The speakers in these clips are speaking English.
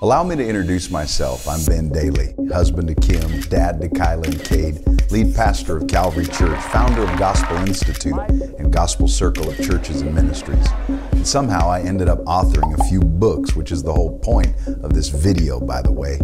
Allow me to introduce myself. I'm Ben Dailey, husband to Kim, dad to Kyla and Cade, lead pastor of Calvary Church, founder of Gospel Institute and Gospel Circle of Churches and Ministries. And somehow I ended up authoring a few books, which is the whole point of this video, by the way.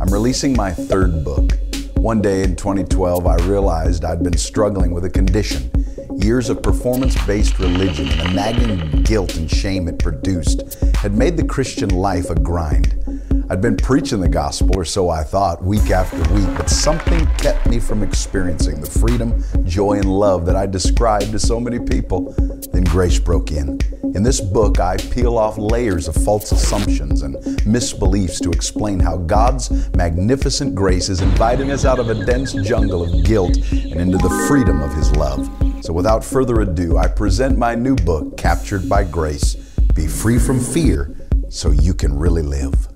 I'm releasing my third book. One day in 2012, I realized I'd been struggling with a condition. Years of performance based religion and the nagging guilt and shame it produced had made the Christian life a grind. I'd been preaching the gospel, or so I thought, week after week, but something kept me from experiencing the freedom, joy, and love that I described to so many people. Then grace broke in. In this book, I peel off layers of false assumptions and misbeliefs to explain how God's magnificent grace is inviting us out of a dense jungle of guilt and into the freedom of His love. So, without further ado, I present my new book, Captured by Grace Be Free from Fear so you can really live.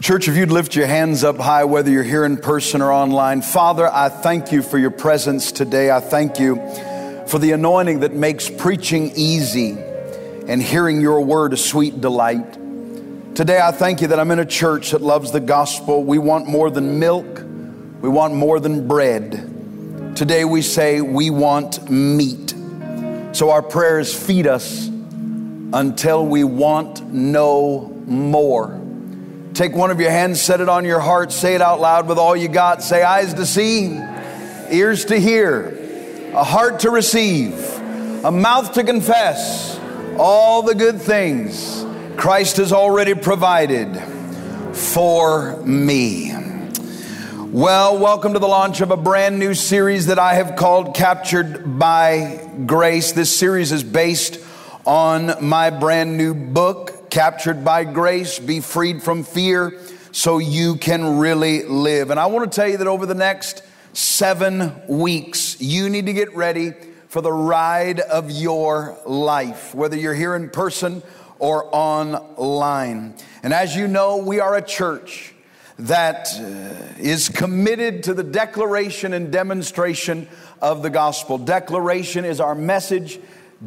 Church, if you'd lift your hands up high, whether you're here in person or online, Father, I thank you for your presence today. I thank you for the anointing that makes preaching easy and hearing your word a sweet delight. Today, I thank you that I'm in a church that loves the gospel. We want more than milk, we want more than bread. Today, we say we want meat. So, our prayers feed us until we want no more. Take one of your hands, set it on your heart, say it out loud with all you got. Say, eyes to see, ears to hear, a heart to receive, a mouth to confess all the good things Christ has already provided for me. Well, welcome to the launch of a brand new series that I have called Captured by Grace. This series is based on my brand new book, captured by grace, be freed from fear so you can really live. And I want to tell you that over the next seven weeks, you need to get ready for the ride of your life, whether you're here in person or online. And as you know, we are a church that uh, committed to the declaration and demonstration of the gospel. Declaration is our message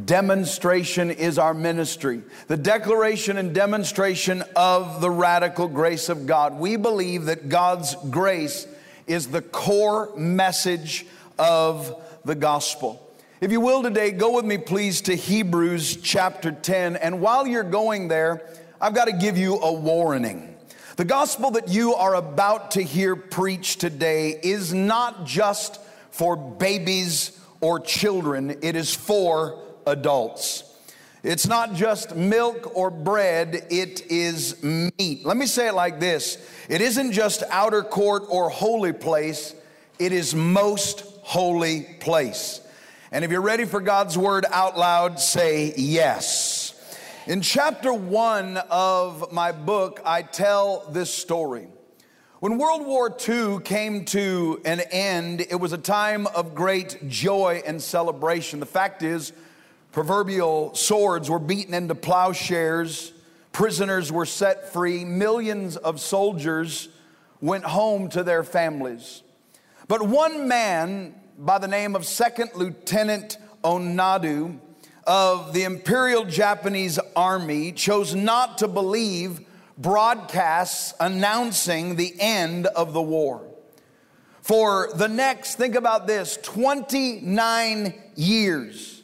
demonstration is our ministry. The declaration and demonstration of the radical grace of God. We believe that God's grace is the core message of the gospel. If you will today, go with me please to Hebrews chapter 10. And while you're going there, I've got to give you a warning. The gospel that you are about to hear preached today is not just for babies or children, it is for adults. It's not just milk or bread, it is meat. Let me say it like this it isn't just outer court or holy place, it is most holy place. And if you're ready for God's word out loud, say yes. In chapter one of my book, I tell this story. When World War II came to an end, it was a time of great joy and celebration. The fact is, Proverbial swords were beaten into plowshares, prisoners were set free, millions of soldiers went home to their families. But one man by the name of Second Lieutenant Onoda of the Imperial Japanese Army chose not to believe broadcasts announcing the end of the war. For the next, think about this 29 years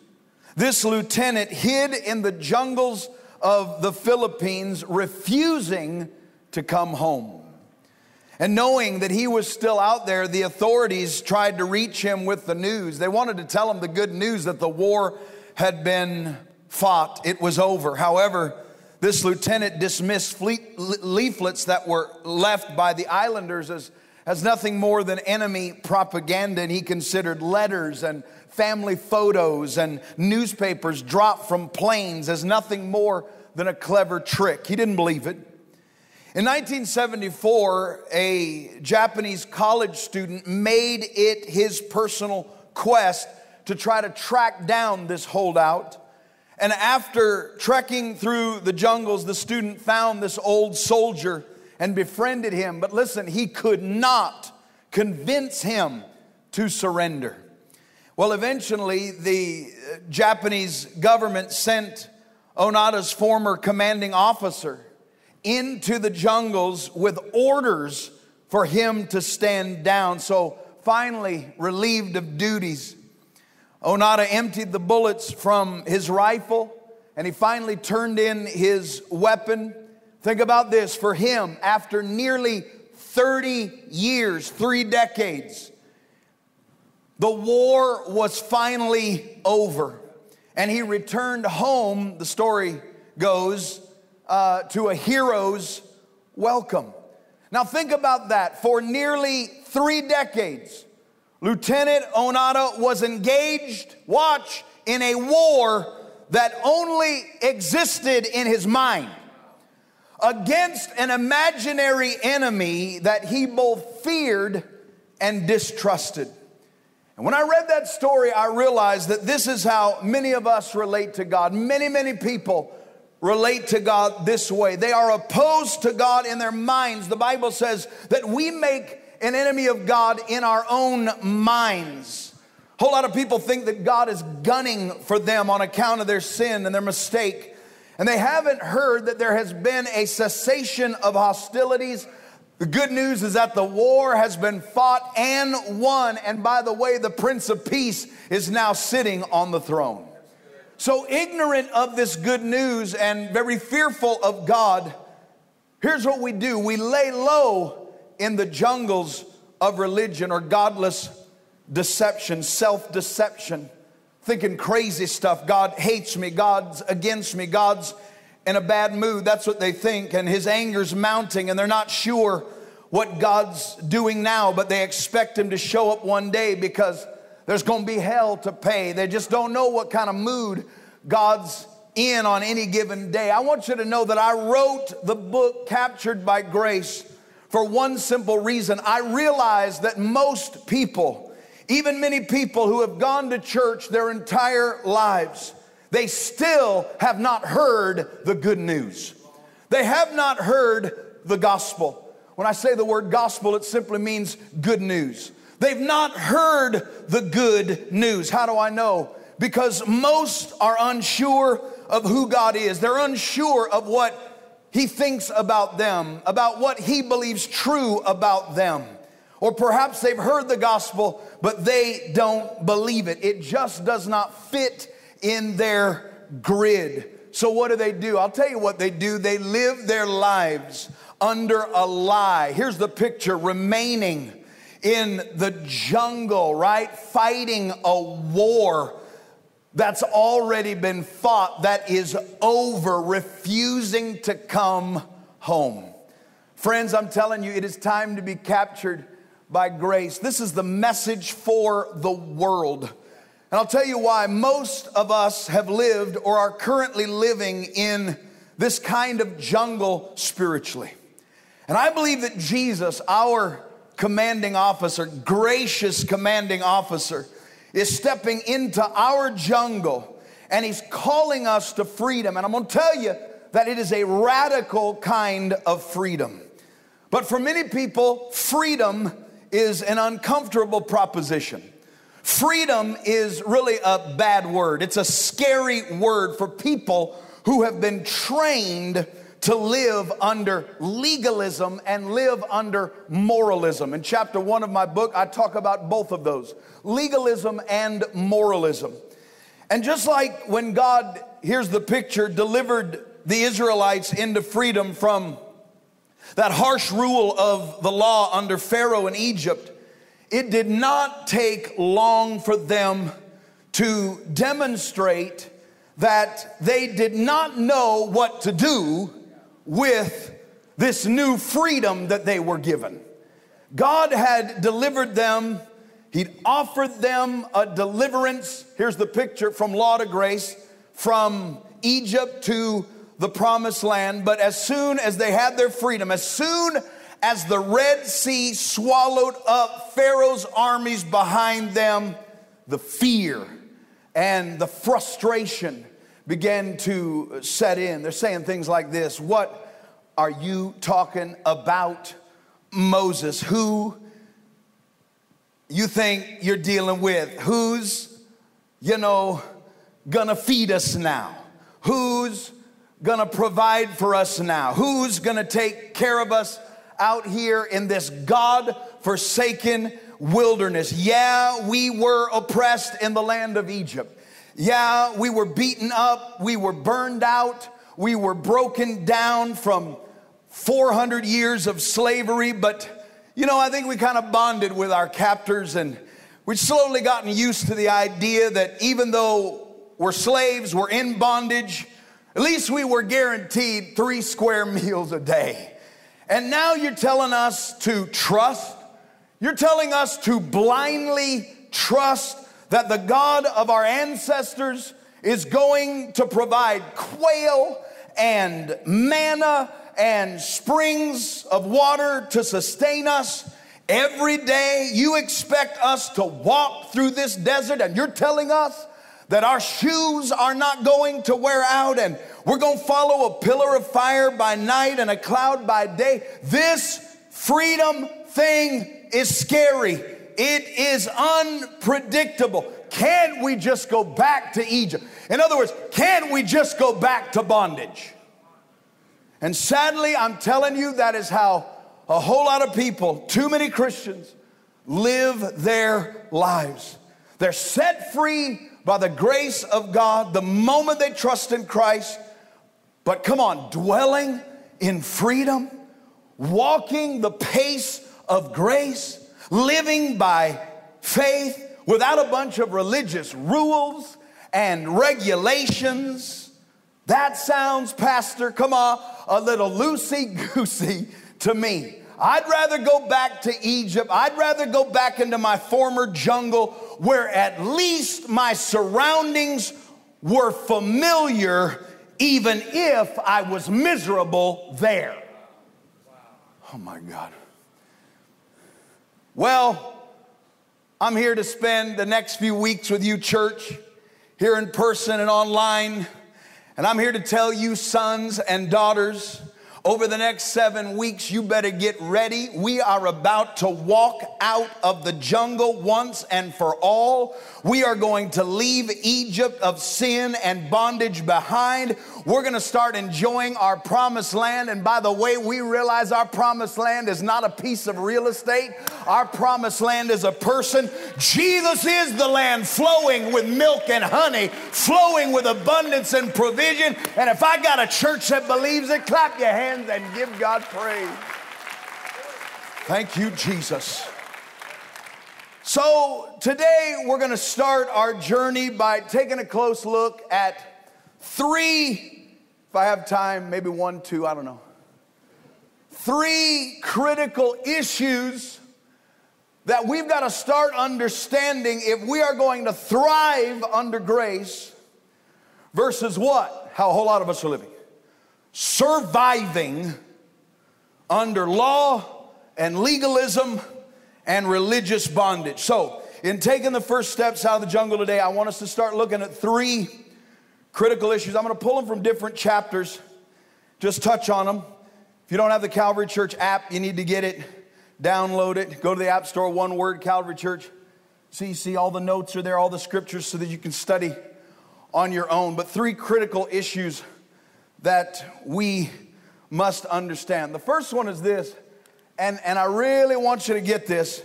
this lieutenant hid in the jungles of the Philippines, refusing to come home. And knowing that he was still out there, the authorities tried to reach him with the news. They wanted to tell him the good news that the war had been fought, it was over. However, this lieutenant dismissed leaflets that were left by the islanders as, as nothing more than enemy propaganda, and he considered letters and family photos and newspapers dropped from planes as nothing more than a clever trick. He didn't believe it. In 1974, a Japanese college student made it his personal quest to try to track down this holdout. And after trekking through the jungles, the student found this old soldier and befriended him. But listen, he could not convince him to surrender. Well, eventually, the uh, Japanese government sent Onoda's former commanding officer into the jungles with orders for him to stand down. So finally, relieved of duties, Onoda emptied the bullets from his rifle and he finally turned in his weapon. Think about this for him, after nearly 30 years, three decades, the war was finally over. And he returned home, the story goes, uh, to a hero's welcome. Now, think about that. For nearly three decades, Lieutenant Onoda was engaged, watch, in a war that only existed in his mind against an imaginary enemy that he both feared and distrusted. And when I read that story, I realized that this is how many of us relate to God. Many, many people relate to God this way. They are opposed to God in their minds. The Bible says that we make an enemy of God in our own minds. A whole lot of people think that God is gunning for them on account of their sin and their mistake. And they haven't heard that there has been a cessation of hostilities. The good news is that the war has been fought and won. And by the way, the Prince of Peace is now sitting on the throne. So, ignorant of this good news and very fearful of God, here's what we do we lay low in the jungles of religion or godless deception, self deception, thinking crazy stuff. God hates me, God's against me, God's in a bad mood. That's what they think. And his anger's mounting, and they're not sure what God's doing now, but they expect him to show up one day because there's going to be hell to pay. They just don't know what kind of mood God's in on any given day. I want you to know that I wrote the book Captured by Grace for one simple reason. I realize that most people, even many people who have gone to church their entire lives, they still have not heard the good news. They have not heard the gospel. When I say the word gospel, it simply means good news. They've not heard the good news. How do I know? Because most are unsure of who God is. They're unsure of what He thinks about them, about what He believes true about them. Or perhaps they've heard the gospel, but they don't believe it. It just does not fit in their grid. So, what do they do? I'll tell you what they do. They live their lives under a lie. Here's the picture remaining in the jungle, right? Fighting a war that's already been fought, that is over, refusing to come home. Friends, I'm telling you, it is time to be captured by grace. This is the message for the world. And I'll tell you why. Most of us have lived or are currently living in this kind of jungle spiritually. And I believe that Jesus, our commanding officer, gracious commanding officer, is stepping into our jungle and he's calling us to freedom. And I'm gonna tell you that it is a radical kind of freedom. But for many people, freedom is an uncomfortable proposition. Freedom is really a bad word, it's a scary word for people who have been trained to live under legalism and live under moralism. In chapter one of my book, I talk about both of those legalism and moralism. And just like when God, here's the picture, delivered the Israelites into freedom from that harsh rule of the law under Pharaoh in Egypt, it did not take long for them to demonstrate that they did not know what to do with this new freedom that they were given. God had delivered them, He'd offered them a deliverance. Here's the picture from law to grace, from Egypt to the promised land. But as soon as they had their freedom, as soon as the Red Sea swallowed up Pharaoh's armies behind them, the fear and the frustration began to set in. They're saying things like this What are you talking about, Moses? Who you think you're dealing with? Who's, you know, gonna feed us now? Who's gonna provide for us now? Who's gonna take care of us out here in this God forsaken wilderness? Yeah, we were oppressed in the land of Egypt. Yeah, we were beaten up, we were burned out, we were broken down from 400 years of slavery, but you know, I think we kind of bonded with our captors and we'd slowly gotten used to the idea that even though we're slaves, we're in bondage, at least we were guaranteed three square meals a day. And now you're telling us to trust. You're telling us to blindly trust that the God of our ancestors is going to provide quail and manna and springs of water to sustain us. Every day you expect us to walk through this desert, and you're telling us that our shoes are not going to wear out and we're going to follow a pillar of fire by night and a cloud by day. This freedom thing is scary. It is unpredictable. Can't we just go back to Egypt? In other words, can't we just go back to bondage? And sadly, I'm telling you, that is how a whole lot of people, too many Christians, live their lives. They're set free by the grace of God the moment they trust in Christ. But come on, dwelling in freedom, walking the pace of grace, living by faith without a bunch of religious rules and regulations that sounds, Pastor, come on, a little loosey goosey to me. I'd rather go back to Egypt. I'd rather go back into my former jungle where at least my surroundings were familiar, even if I was miserable there. Oh my God. Well, I'm here to spend the next few weeks with you, church, here in person and online. And I'm here to tell you, sons and daughters, over the next seven weeks, you better get ready. We are about to walk out of the jungle once and for all. We are going to leave Egypt of sin and bondage behind. We're going to start enjoying our promised land. And by the way, we realize our promised land is not a piece of real estate, our promised land is a person. Jesus is the land flowing with milk and honey, flowing with abundance and provision. And if I got a church that believes it, clap your hands and give God praise. Thank you, Jesus. So, today we're going to start our journey by taking a close look at three, if I have time, maybe one, two, I don't know. Three critical issues that we've got to start understanding if we are going to thrive under grace versus what? How a whole lot of us are living surviving under law and legalism and religious bondage. So, in taking the first steps out of the jungle today, I want us to start looking at three critical issues. I'm going to pull them from different chapters, just touch on them. If you don't have the Calvary Church app, you need to get it, download it, go to the App Store, one word, Calvary Church. See, see, all the notes are there, all the scriptures, so that you can study on your own. But three critical issues that we must understand. The first one is this, and, and I really want you to get this.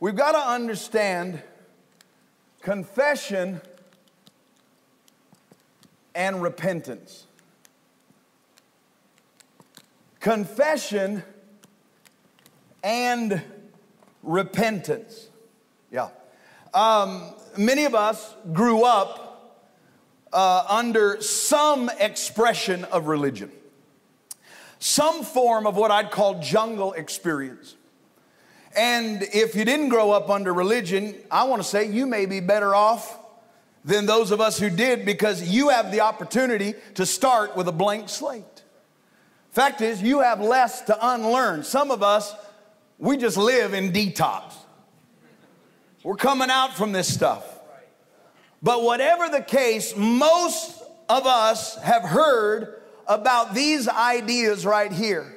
We've got to understand confession and repentance. Confession and repentance. Yeah. Um, many of us grew up uh, under some expression of religion, some form of what I'd call jungle experience. And if you didn't grow up under religion, I want to say you may be better off than those of us who did because you have the opportunity to start with a blank slate. Fact is, you have less to unlearn. Some of us, we just live in detox. We're coming out from this stuff. But whatever the case, most of us have heard about these ideas right here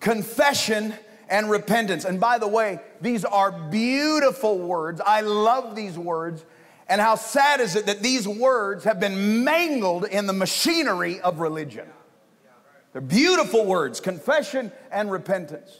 confession and repentance. And by the way, these are beautiful words. I love these words. And how sad is it that these words have been mangled in the machinery of religion? They're beautiful words confession and repentance.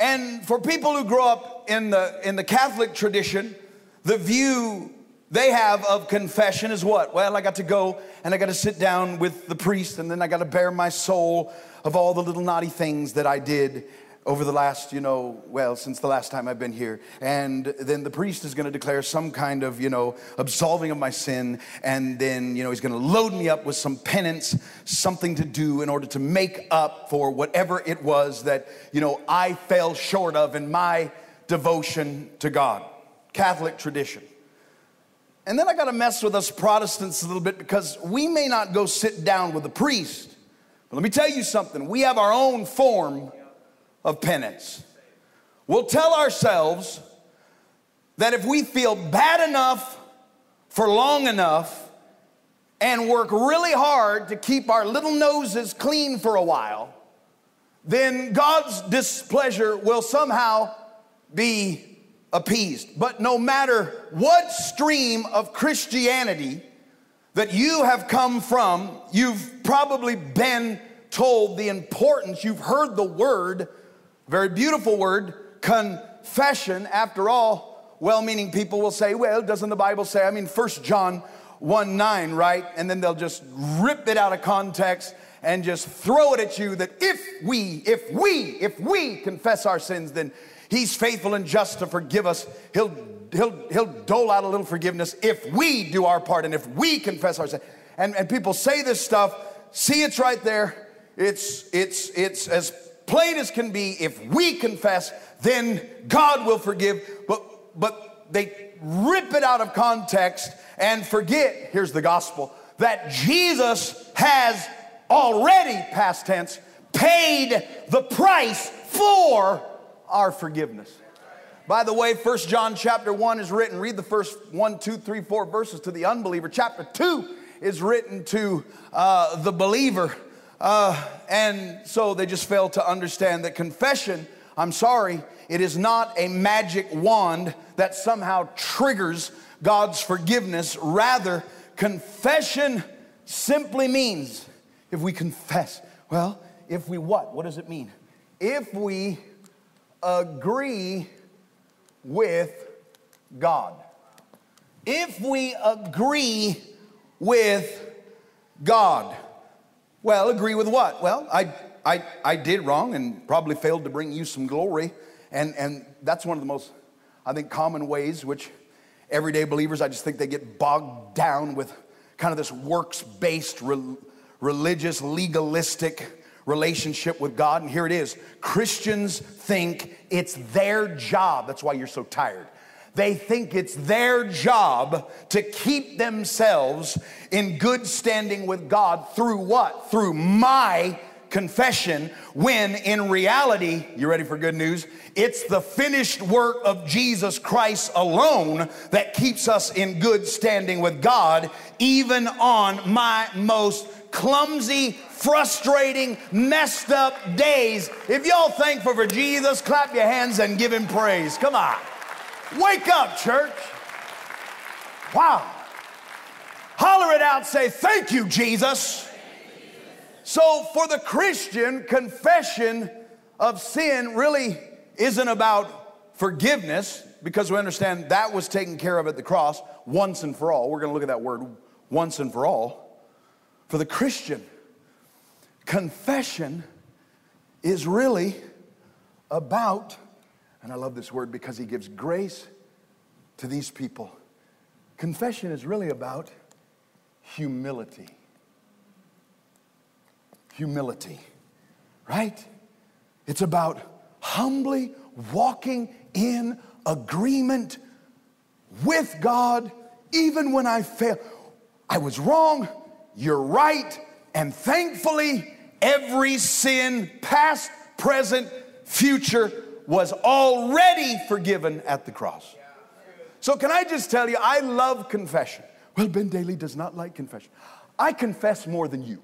And for people who grow up in the, in the Catholic tradition, the view they have of confession is what? Well, I got to go and I got to sit down with the priest and then I got to bare my soul of all the little naughty things that I did over the last, you know, well, since the last time I've been here. And then the priest is going to declare some kind of, you know, absolving of my sin. And then, you know, he's going to load me up with some penance, something to do in order to make up for whatever it was that, you know, I fell short of in my devotion to God. Catholic tradition. And then I got to mess with us Protestants a little bit because we may not go sit down with the priest. But let me tell you something we have our own form of penance. We'll tell ourselves that if we feel bad enough for long enough and work really hard to keep our little noses clean for a while, then God's displeasure will somehow be appeased. But no matter what stream of Christianity that you have come from, you've probably been told the importance, you've heard the word very beautiful word, confession. After all, well meaning people will say, well, doesn't the Bible say? I mean, First John 1 9, right? And then they'll just rip it out of context and just throw it at you that if we, if we, if we confess our sins, then He's faithful and just to forgive us. He'll, he'll, he'll dole out a little forgiveness if we do our part and if we confess our sins. And, and people say this stuff, see it's right there. It's, it's, it's as plain as can be, if we confess, then God will forgive. But, but they rip it out of context and forget, here's the gospel, that Jesus has already, past tense, paid the price for our forgiveness. By the way, First John chapter 1 is written, read the first one, two, three, four verses to the unbeliever. Chapter 2 is written to uh, the believer. Uh, and so they just fail to understand that confession, I'm sorry, it is not a magic wand that somehow triggers God's forgiveness. Rather, confession simply means if we confess, well, if we what? What does it mean? If we agree with God. If we agree with God. Well, agree with what? Well, I, I, I did wrong and probably failed to bring you some glory. And, and that's one of the most, I think, common ways which everyday believers, I just think they get bogged down with kind of this works based, re- religious, legalistic relationship with God. And here it is Christians think it's their job. That's why you're so tired. They think it's their job to keep themselves in good standing with God through what? Through my confession, when in reality, you ready for good news? It's the finished work of Jesus Christ alone that keeps us in good standing with God, even on my most clumsy, frustrating, messed up days. If y'all thankful for Jesus, clap your hands and give him praise. Come on. Wake up, church. Wow. Holler it out, say, Thank you, Jesus. So, for the Christian, confession of sin really isn't about forgiveness because we understand that was taken care of at the cross once and for all. We're going to look at that word once and for all. For the Christian, confession is really about and I love this word because he gives grace to these people. Confession is really about humility. Humility, right? It's about humbly walking in agreement with God, even when I fail. I was wrong, you're right, and thankfully, every sin, past, present, future, was already forgiven at the cross. So, can I just tell you, I love confession. Well, Ben Dailey does not like confession. I confess more than you.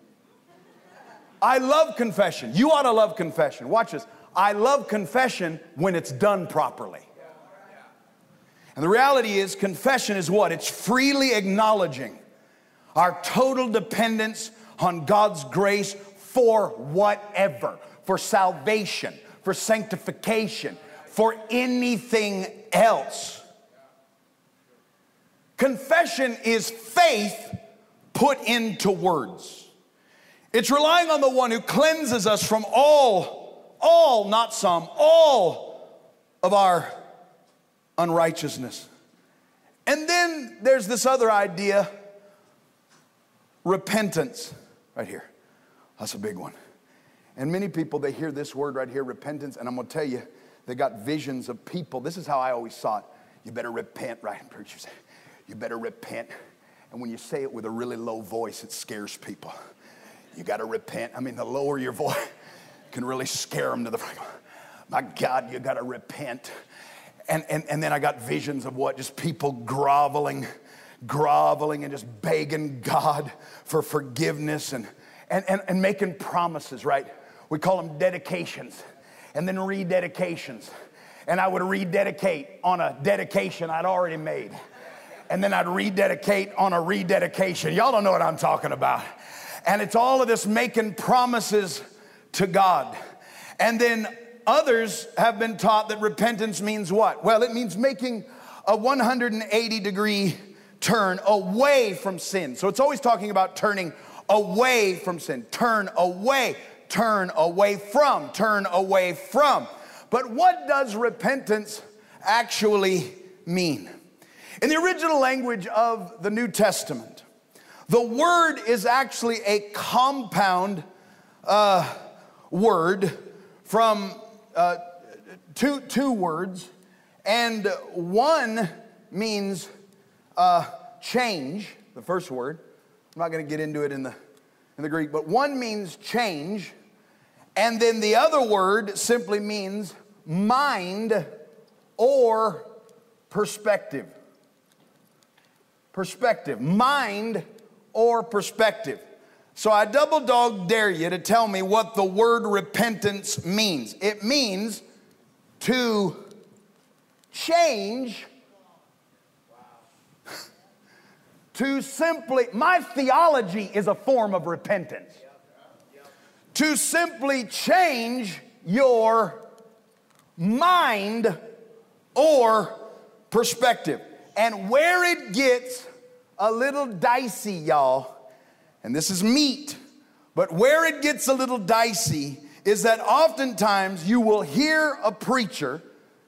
I love confession. You ought to love confession. Watch this. I love confession when it's done properly. And the reality is, confession is what? It's freely acknowledging our total dependence on God's grace for whatever, for salvation, for sanctification, for anything else. Confession is faith put into words. It's relying on the one who cleanses us from all, all, not some, all of our unrighteousness. And then there's this other idea repentance, right here. That's a big one. And many people, they hear this word right here, repentance, and I'm gonna tell you, they got visions of people. This is how I always saw it. You better repent, right? Preachers you better repent. And when you say it with a really low voice, it scares people. You got to repent. I mean, the lower your voice can really scare them to the my God, you got to repent. And, and, and then I got visions of what? Just people groveling, groveling, and just begging God for forgiveness and, and, and, and making promises, right? We call them dedications and then rededications. And I would rededicate on a dedication I'd already made and then I'd rededicate on a rededication. Y'all don't know what I'm talking about. And it's all of this making promises to God. And then others have been taught that repentance means what? Well, it means making a 180 degree turn away from sin. So it's always talking about turning away from sin. Turn away, turn away from, turn away from. But what does repentance actually mean? In the original language of the New Testament, the word is actually a compound uh, word from uh, two, two words, and one means uh, change, the first word. I'm not going to get into it in the, in the Greek, but one means change, and then the other word simply means mind or perspective perspective, mind or perspective. So I double dog dare you to tell me what the word repentance means. It means to change, to simply, my theology is a form of repentance. To simply change your mind or perspective. And where it gets a little dicey, y'all, and this is meat, but where it gets a little dicey is that oftentimes you will hear a preacher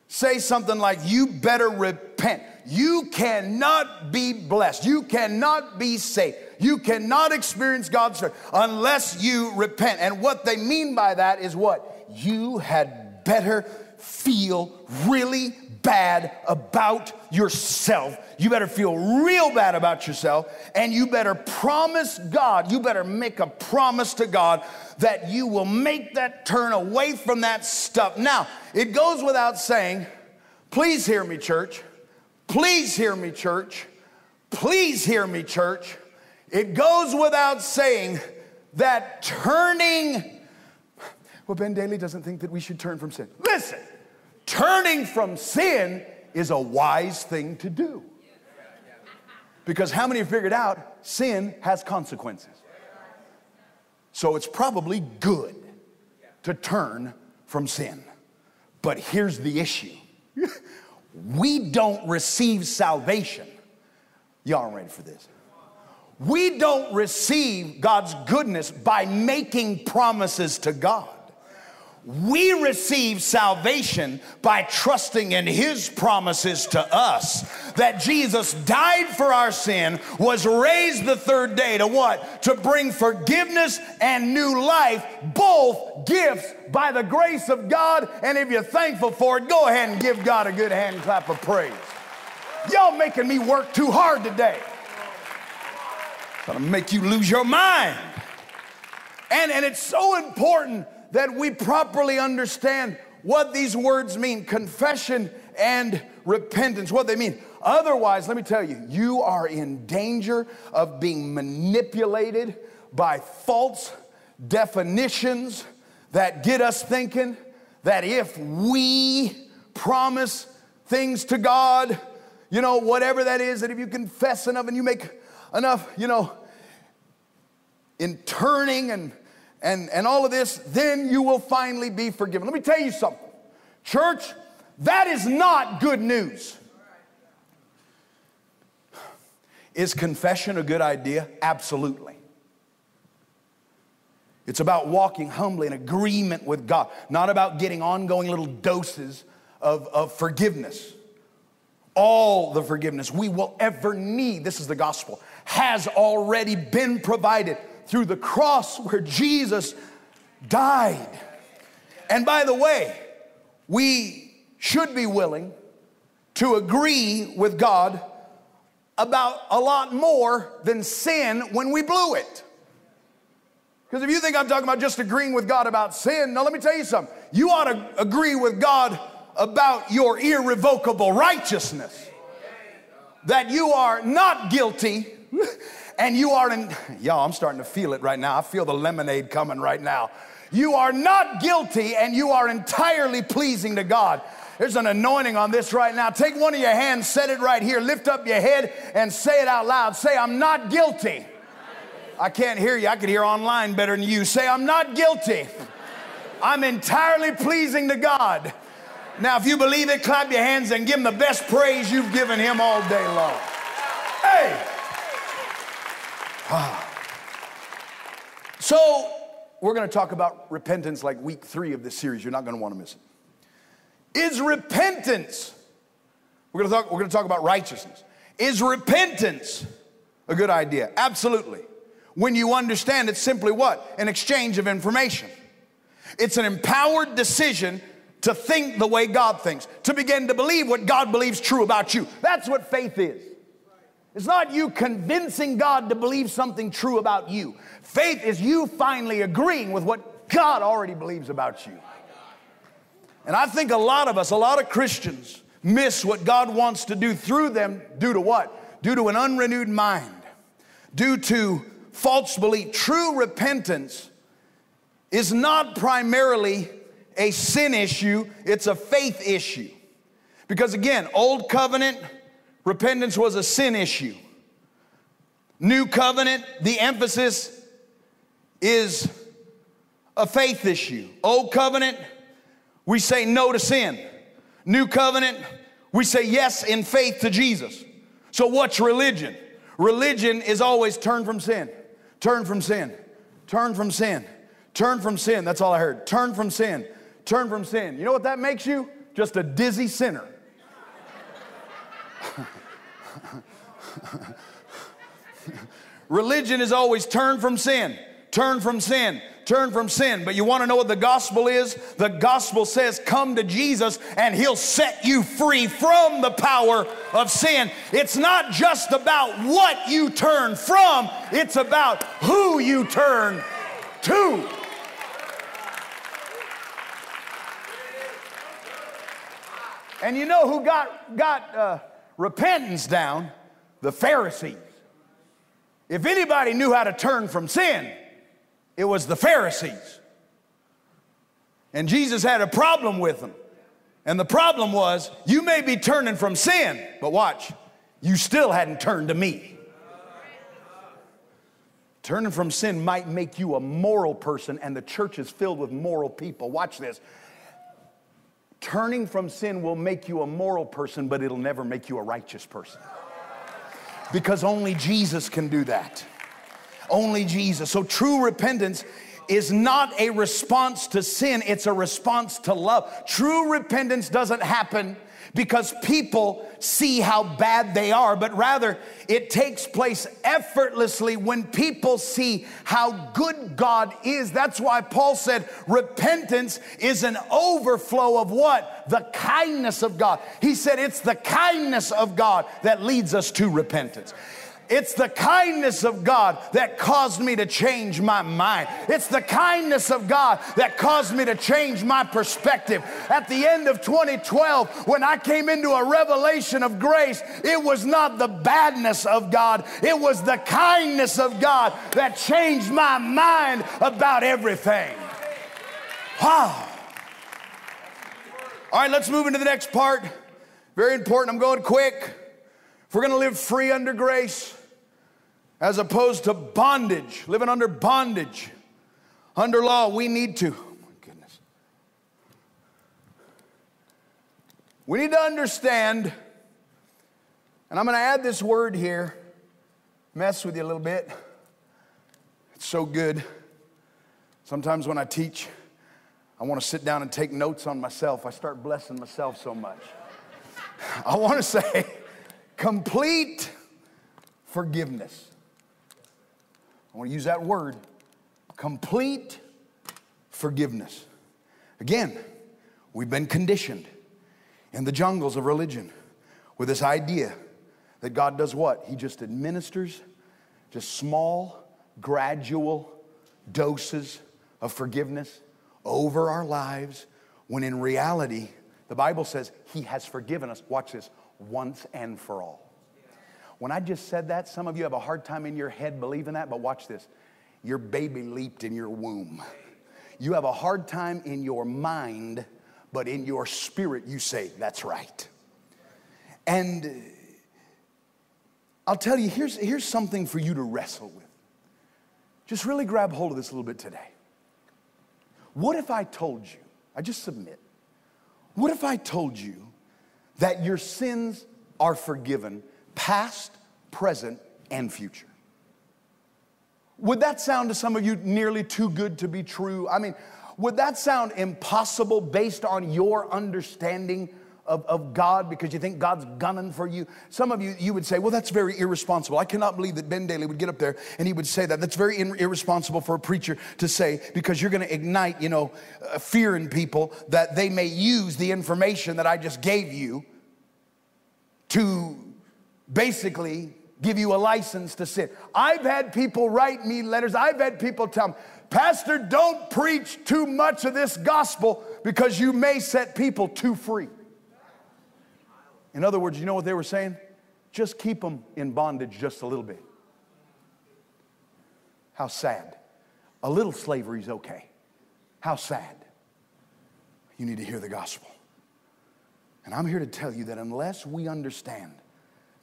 say something like, You better repent. You cannot be blessed. You cannot be saved. You cannot experience God's strength unless you repent. And what they mean by that is what? You had better feel really bad about yourself. You better feel real bad about yourself, and you better promise God, you better make a promise to God that you will make that turn away from that stuff. Now, it goes without saying, please hear me, church. Please hear me, church. Please hear me, church. It goes without saying that turning, well, Ben Dailey doesn't think that we should turn from sin. Listen, turning from sin is a wise thing to do. Because how many have figured out sin has consequences? So it's probably good to turn from sin. But here's the issue we don't receive salvation. Y'all ready for this. We don't receive God's goodness by making promises to God. We receive salvation by trusting in His promises to us that Jesus died for our sin, was raised the third day to what? To bring forgiveness and new life, both gifts by the grace of God. And if you're thankful for it, go ahead and give God a good hand clap of praise. Y'all making me work too hard today. Gonna make you lose your mind. And, and it's so important that we properly understand what these words mean confession and repentance, what they mean. Otherwise, let me tell you, you are in danger of being manipulated by false definitions that get us thinking that if we promise things to God, you know, whatever that is, that if you confess enough and you make enough, you know, in turning and, and, and all of this, then you will finally be forgiven. Let me tell you something. Church, that is not good news. Is confession a good idea? Absolutely. It's about walking humbly in agreement with God, not about getting ongoing little doses of, of forgiveness. All the forgiveness we will ever need, this is the gospel, has already been provided through the cross where Jesus died. And by the way, we should be willing to agree with God about a lot more than sin when we blew it. Because if you think I'm talking about just agreeing with God about sin, now let me tell you something. You ought to agree with God about your irrevocable righteousness. That you are not guilty and you are in, y'all, I'm starting to feel it right now. I feel the lemonade coming right now. You are not guilty and you are entirely pleasing to God. There's an anointing on this right now. Take one of your hands, set it right here, lift up your head, and say it out loud. Say, I'm not guilty. I can't hear you. I could hear online better than you. Say, I'm not guilty. I'm entirely pleasing to God. Now, if you believe it, clap your hands and give him the best praise you've given him all day long. Hey! Ah. So, we're going to talk about repentance like week three of this series. You're not going to want to miss it. Is repentance, we're going, to talk, we're going to talk about righteousness. Is repentance a good idea? Absolutely. When you understand it's simply what? An exchange of information. It's an empowered decision to think the way God thinks, to begin to believe what God believes true about you. That's what faith is. It's not you convincing God to believe something true about you. Faith is you finally agreeing with what God already believes about you. And I think a lot of us, a lot of Christians, miss what God wants to do through them due to what? Due to an unrenewed mind, due to false belief. True repentance is not primarily a sin issue, it's a faith issue. Because again, old covenant repentance was a sin issue. New covenant, the emphasis is a faith issue. Old covenant, we say no to sin. New covenant, we say yes in faith to Jesus. So, what's religion? Religion is always turn from sin, turn from sin, turn from sin, turn from sin. That's all I heard. Turn from sin, turn from sin. You know what that makes you? Just a dizzy sinner. Religion is always turn from sin, turn from sin, turn from sin. But you want to know what the gospel is? The gospel says, Come to Jesus and he'll set you free from the power of sin. It's not just about what you turn from, it's about who you turn to. And you know who got, got uh, repentance down? The Pharisees. If anybody knew how to turn from sin, it was the Pharisees. And Jesus had a problem with them. And the problem was, you may be turning from sin, but watch, you still hadn't turned to me. Turning from sin might make you a moral person, and the church is filled with moral people. Watch this. Turning from sin will make you a moral person, but it'll never make you a righteous person. Because only Jesus can do that. Only Jesus. So true repentance is not a response to sin, it's a response to love. True repentance doesn't happen because people see how bad they are, but rather it takes place effortlessly when people see how good God is. That's why Paul said repentance is an overflow of what? The kindness of God. He said it's the kindness of God that leads us to repentance. It's the kindness of God that caused me to change my mind. It's the kindness of God that caused me to change my perspective. At the end of 2012, when I came into a revelation of grace, it was not the badness of God, it was the kindness of God that changed my mind about everything. Wow. All right, let's move into the next part. Very important. I'm going quick. If we're going to live free under grace, as opposed to bondage, living under bondage, under law, we need to. Oh my goodness. We need to understand, and I'm going to add this word here, mess with you a little bit. It's so good. Sometimes when I teach, I want to sit down and take notes on myself. I start blessing myself so much. I want to say complete forgiveness. I want to use that word complete forgiveness. Again, we've been conditioned in the jungles of religion with this idea that God does what? He just administers just small, gradual doses of forgiveness over our lives when in reality, the Bible says He has forgiven us, watch this, once and for all. When I just said that, some of you have a hard time in your head believing that, but watch this. Your baby leaped in your womb. You have a hard time in your mind, but in your spirit, you say, That's right. And I'll tell you, here's, here's something for you to wrestle with. Just really grab hold of this a little bit today. What if I told you, I just submit, what if I told you that your sins are forgiven past, present, and future. Would that sound to some of you nearly too good to be true? I mean, would that sound impossible based on your understanding of, of God because you think God's gunning for you? Some of you, you would say, well, that's very irresponsible. I cannot believe that Ben Dailey would get up there and he would say that. That's very in, irresponsible for a preacher to say because you're going to ignite, you know, uh, fear in people that they may use the information that I just gave you to basically give you a license to sin. I've had people write me letters, I've had people tell me, Pastor, don't preach too much of this gospel because you may set people too free. In other words, you know what they were saying? Just keep them in bondage just a little bit. How sad. A little slavery is okay. How sad. You need to hear the gospel. And I'm here to tell you that unless we understand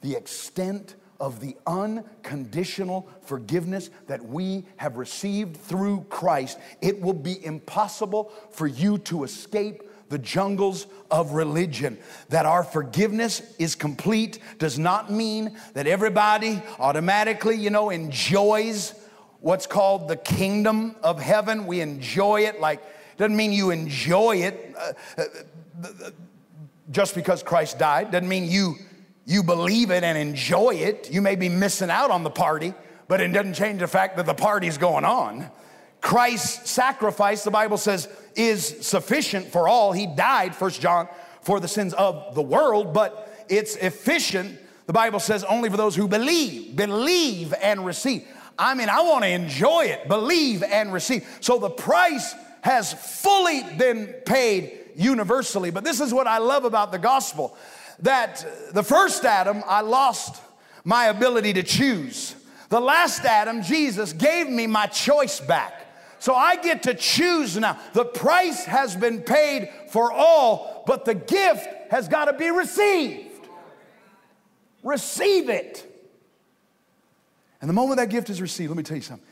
the extent of the unconditional forgiveness that we have received through Christ, it will be impossible for you to escape the jungles of religion. That our forgiveness is complete does not mean that everybody automatically, you know, enjoys what's called the kingdom of heaven. We enjoy it like, doesn't mean you enjoy it uh, uh, just because Christ died, doesn't mean you you believe it and enjoy it. You may be missing out on the party, but it doesn't change the fact that the party's going on. Christ's sacrifice, the Bible says, is sufficient for all. He died, First John, for the sins of the world, but it's efficient, the Bible says, only for those who believe, believe and receive. I mean, I want to enjoy it, believe and receive. So the price has fully been paid universally. But this is what I love about the gospel that the first Adam, I lost my ability to choose. The last Adam, Jesus, gave me my choice back. So I get to choose now. The price has been paid for all, but the gift has got to be received. Receive it. And the moment that gift is received, let me tell you something.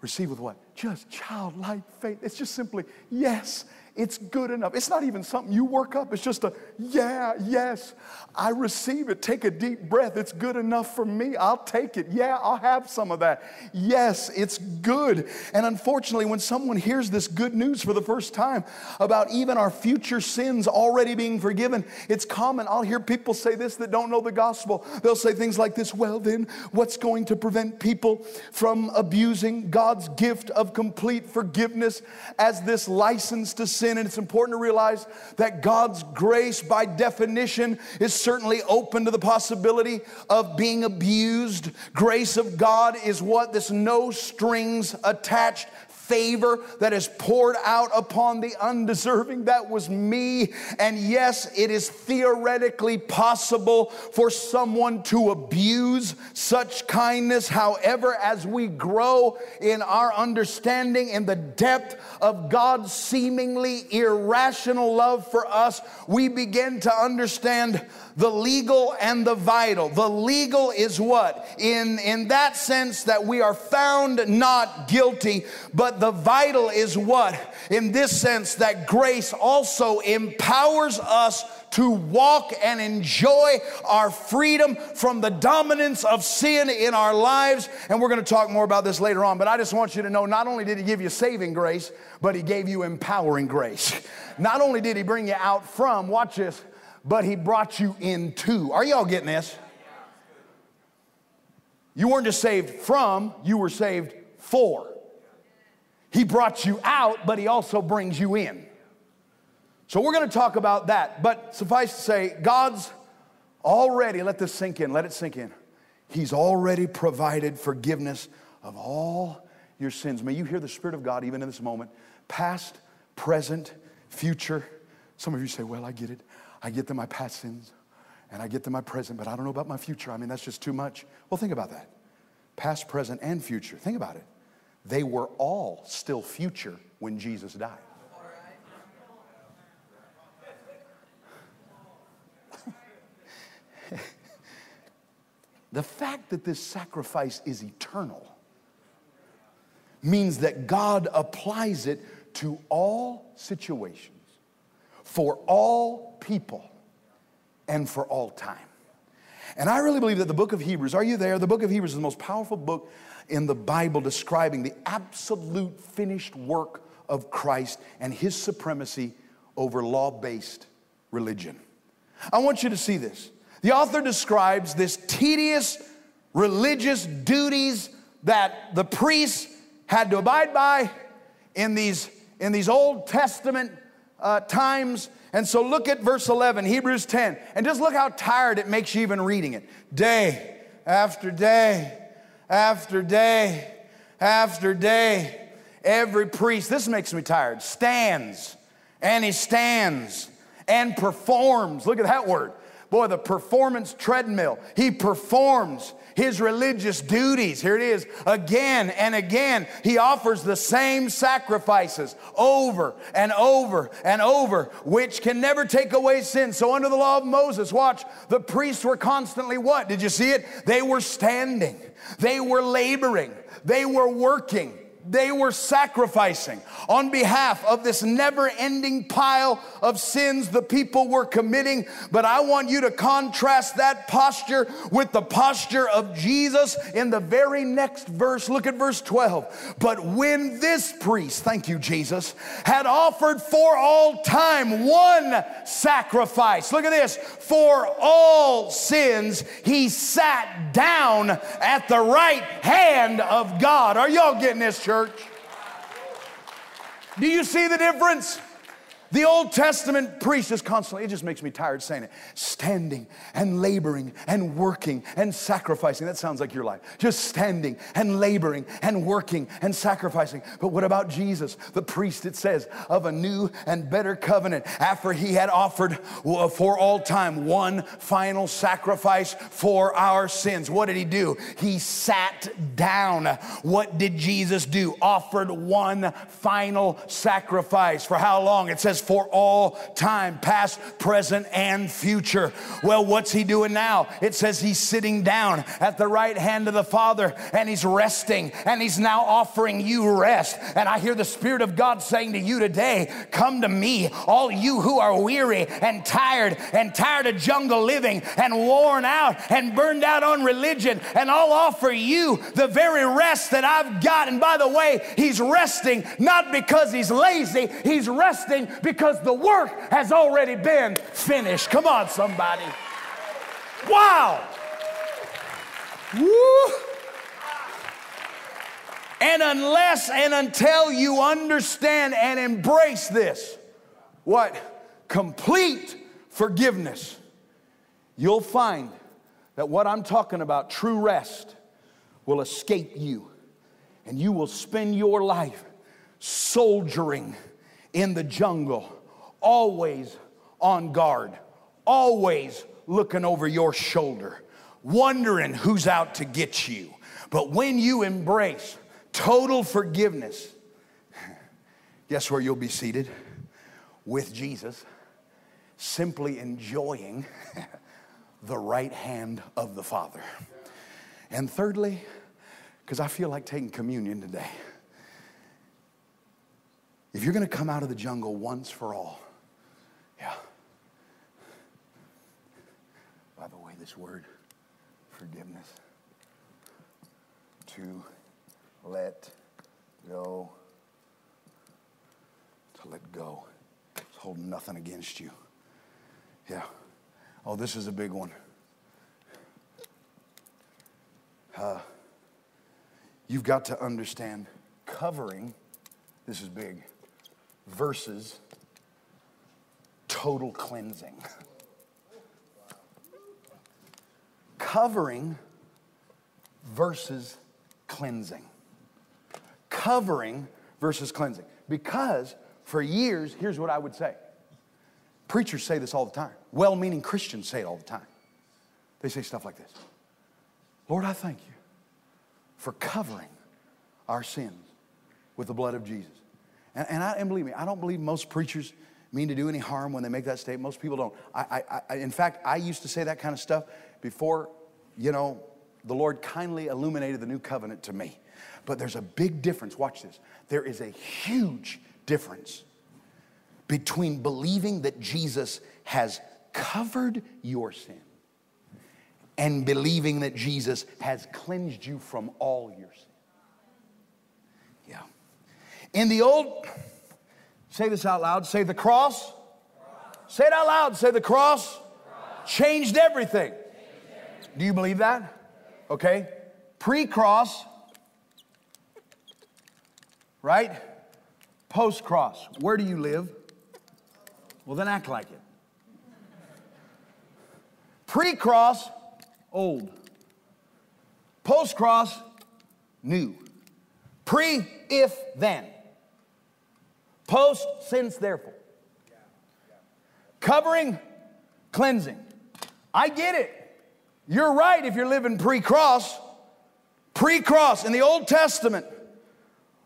Receive with what? Just childlike faith. It's just simply, yes, it's good enough. It's not even something you work up. It's just a, yeah, yes, I receive it. Take a deep breath. It's good enough for me. I'll take it. Yeah, I'll have some of that. Yes, it's good. And unfortunately, when someone hears this good news for the first time about even our future sins already being forgiven, it's common. I'll hear people say this that don't know the gospel. They'll say things like this Well, then, what's going to prevent people from abusing God's gift of complete forgiveness as this license to sin? Sin. And it's important to realize that God's grace, by definition, is certainly open to the possibility of being abused. Grace of God is what? This no strings attached favor that is poured out upon the undeserving. That was me. And yes, it is theoretically possible for someone to abuse such kindness. However, as we grow in our understanding in the depth of God's seemingly irrational love for us, we begin to understand the legal and the vital. The legal is what? In, in that sense that we are found not guilty, but the vital is what? In this sense that grace also empowers us to walk and enjoy our freedom from the dominance of sin in our lives. And we're going to talk more about this later on. But I just want you to know not only did He give you saving grace, but He gave you empowering grace. Not only did He bring you out from, watch this, but he brought you into. Are y'all getting this? You weren't just saved from, you were saved for. He brought you out, but he also brings you in. So we're going to talk about that. But suffice to say, God's already, let this sink in, let it sink in. He's already provided forgiveness of all your sins. May you hear the Spirit of God even in this moment, past, present, future. Some of you say, Well, I get it. I get to my past sins and I get to my present, but I don't know about my future. I mean, that's just too much. Well, think about that past, present, and future. Think about it. They were all still future when Jesus died. the fact that this sacrifice is eternal means that God applies it to all situations for all people and for all time. And I really believe that the book of Hebrews, are you there? The book of Hebrews is the most powerful book in the Bible describing the absolute finished work of Christ and his supremacy over law based religion. I want you to see this. The author describes this tedious religious duties that the priests had to abide by in these, in these Old Testament uh, times. And so look at verse 11, Hebrews 10, and just look how tired it makes you even reading it. Day after day after day after day. Every priest, this makes me tired, stands and he stands and performs. Look at that word. Boy, the performance treadmill. He performs his religious duties. Here it is. Again and again, he offers the same sacrifices over and over and over, which can never take away sin. So, under the law of Moses, watch, the priests were constantly what? Did you see it? They were standing, they were laboring, they were working. They were sacrificing on behalf of this never ending pile of sins the people were committing. But I want you to contrast that posture with the posture of Jesus in the very next verse. Look at verse 12. But when this priest, thank you, Jesus, had offered for all time one sacrifice, look at this, for all sins, he sat down at the right hand of God. Are y'all getting this, church? Church. Do you see the difference? The Old Testament priest is constantly, it just makes me tired saying it, standing and laboring and working and sacrificing. That sounds like your life. Just standing and laboring and working and sacrificing. But what about Jesus, the priest, it says, of a new and better covenant after he had offered for all time one final sacrifice for our sins? What did he do? He sat down. What did Jesus do? Offered one final sacrifice. For how long? It says for all time, past, present, and future. Well, what's he doing now? It says he's sitting down at the right hand of the Father and he's resting and he's now offering you rest. And I hear the Spirit of God saying to you today, Come to me, all you who are weary and tired and tired of jungle living and worn out and burned out on religion, and I'll offer you the very rest that I've got. And by the way, he's resting not because he's lazy, he's resting because because the work has already been finished. Come on, somebody. Wow. Woo. And unless and until you understand and embrace this, what? Complete forgiveness, you'll find that what I'm talking about, true rest, will escape you. And you will spend your life soldiering in the jungle, always on guard, always looking over your shoulder, wondering who's out to get you. But when you embrace total forgiveness, guess where you'll be seated? With Jesus, simply enjoying the right hand of the Father. And thirdly, because I feel like taking communion today. If you're going to come out of the jungle once for all, yeah. By the way, this word, forgiveness, to let go, to let go. It's holding nothing against you. Yeah. Oh, this is a big one. Uh, you've got to understand covering, this is big, versus total cleansing. Covering versus cleansing. Covering versus cleansing. Because for years, here's what I would say preachers say this all the time, well meaning Christians say it all the time. They say stuff like this Lord, I thank you for covering our sins with the blood of Jesus. And, and, I, and believe me, I don't believe most preachers mean to do any harm when they make that statement. Most people don't. I, I, I, in fact, I used to say that kind of stuff before, you know, the Lord kindly illuminated the new covenant to me. But there's a big difference. Watch this. There is a huge difference between believing that Jesus has covered your sin and believing that Jesus has cleansed you from all your sin. In the old, say this out loud, say the cross. cross. Say it out loud, say the cross, cross. Changed, everything. changed everything. Do you believe that? Okay. Pre cross, right? Post cross. Where do you live? Well, then act like it. Pre cross, old. Post cross, new. Pre, if, then. Post, since, therefore. Covering, cleansing. I get it. You're right if you're living pre cross. Pre cross. In the Old Testament,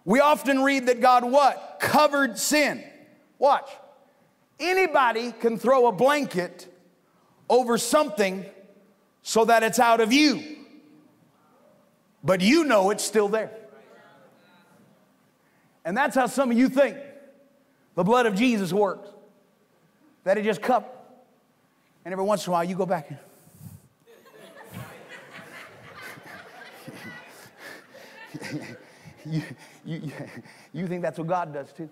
we often read that God what? Covered sin. Watch. Anybody can throw a blanket over something so that it's out of you, but you know it's still there. And that's how some of you think the blood of Jesus works. That it just cup. And every once in a while you go back. you, you, you think that's what God does too.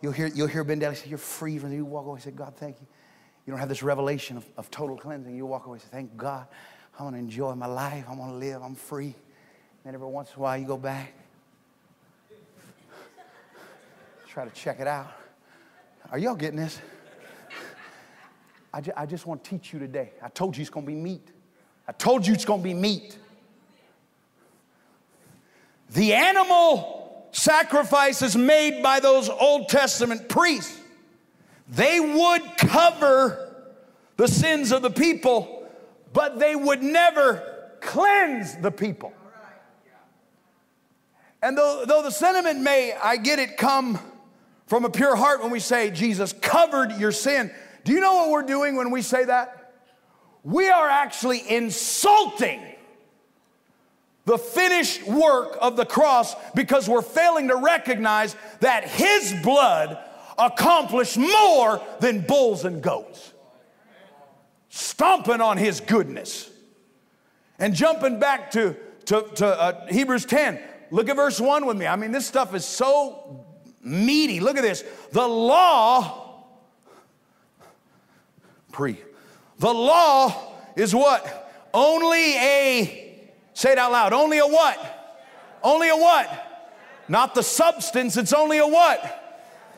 You'll hear, you'll hear Ben Dailey say, You're free from You walk away and say, God, thank you. You don't have this revelation of, of total cleansing. You walk away and say, Thank God. I want to enjoy my life. I want to live. I'm free. And every once in a while, you go back, try to check it out. Are y'all getting this? I, ju- I just want to teach you today. I told you it's going to be meat. I told you it's going to be meat. The animal sacrifices made by those Old Testament priests, they would cover the sins of the people, but they would never cleanse the people. And though, though the sentiment may, I get it, come from a pure heart when we say Jesus covered your sin, do you know what we're doing when we say that? We are actually insulting the finished work of the cross because we're failing to recognize that His blood accomplished more than bulls and goats. Stomping on His goodness. And jumping back to, to, to uh, Hebrews 10, look at verse 1 with me. I mean, this stuff is so meaty. Look at this. The law, pre, the law is what? Only a Say it out loud. Only a what? Only a what? Not the substance, it's only a what?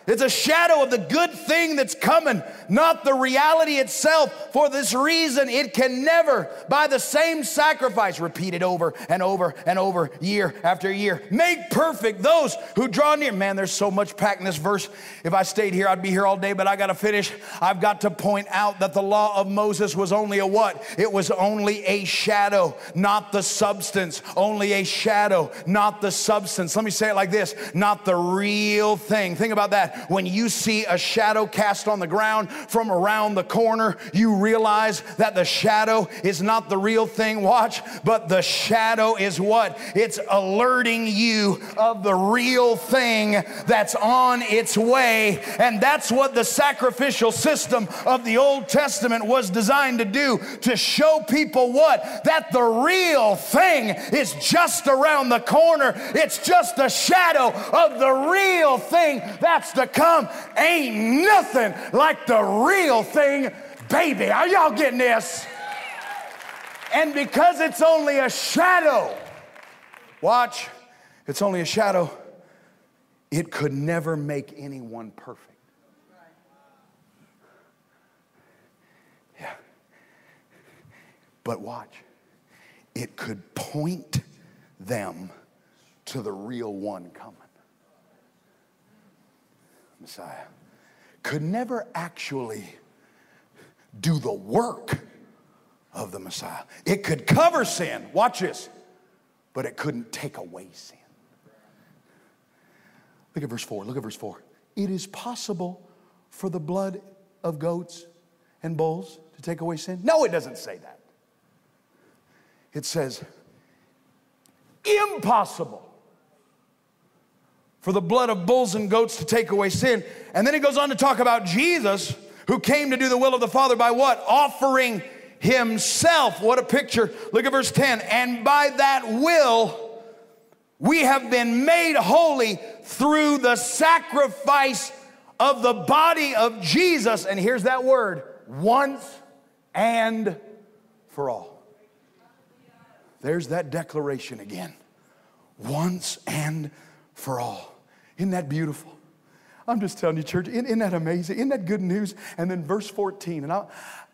It's a shadow of the good thing that's coming, not the reality itself. For this reason, it can never, by the same sacrifice, repeated over and over and over, year after year, make perfect those who draw near. Man, there's so much packed in this verse. If I stayed here, I'd be here all day, but I got to finish. I've got to point out that the law of Moses was only a what? It was only a shadow, not the substance. Only a shadow, not the substance. Let me say it like this not the real thing. Think about that when you see a shadow cast on the ground from around the corner, you realize that the shadow is not the real thing. Watch, but the shadow is what? It's alerting you of the real thing that's on its way. And that's what the sacrificial system of the Old Testament was designed to do to show people what? That the real thing is just around the corner. It's just a shadow of the real thing that's to come ain't nothing like the real thing, baby. Are y'all getting this? And because it's only a shadow, watch, it's only a shadow, it could never make anyone perfect. Yeah. But watch, it could point them to the real one coming. Messiah, could never actually do the work of the Messiah. It could cover sin, watch this, but it couldn't take away sin. Look at verse 4. Look at verse 4. It is possible for the blood of goats and bulls to take away sin? No, it doesn't say that. It says, impossible for the blood of bulls and goats to take away sin. And then he goes on to talk about Jesus who came to do the will of the Father by what? Offering himself. What a picture. Look at verse 10. And by that will, we have been made holy through the sacrifice of the body of Jesus. And here's that word once and for all. There's that declaration again. Once and for all. Isn't that beautiful? I'm just telling you, church, isn't, that amazing? Isn't that good news? And then verse 14, and I'll,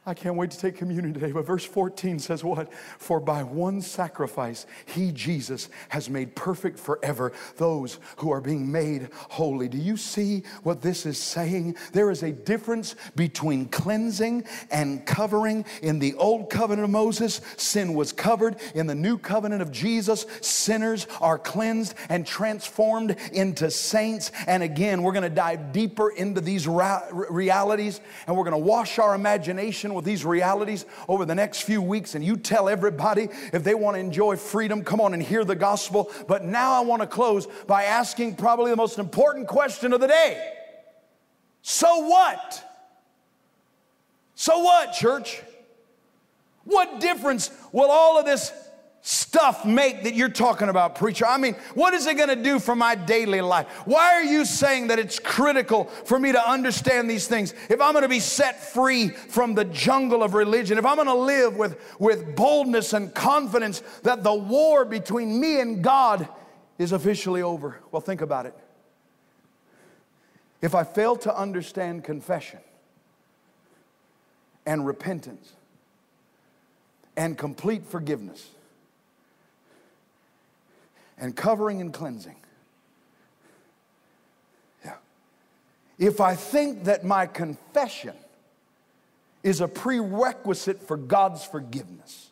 I can't wait to take communion today. But verse 14 says what? For by one sacrifice, he, Jesus, has made perfect forever those who are being made holy. Do you see what this is saying? There is a difference between cleansing and covering. In the old covenant of Moses, sin was covered. In the new covenant of Jesus, sinners are cleansed and transformed into saints. And again, we're going to dive deeper into these realities and we're going to wash our imagination with these realities over the next few weeks, and you tell everybody if they want to enjoy freedom, come on and hear the gospel. But now I want to close by asking probably the most important question of the day So what? So what, church? What difference will all of this stuff make that you're talking about, preacher? I mean, what is it going to do for my daily life? Why are you saying that it's critical for me to understand these things? If I'm going to be set free from the jungle of religion, if I'm going to live with, with boldness and confidence that the war between me and God is officially over, well, think about it. If I fail to understand confession and repentance and complete forgiveness, and covering and cleansing. Yeah. If I think that my confession is a prerequisite for God's forgiveness,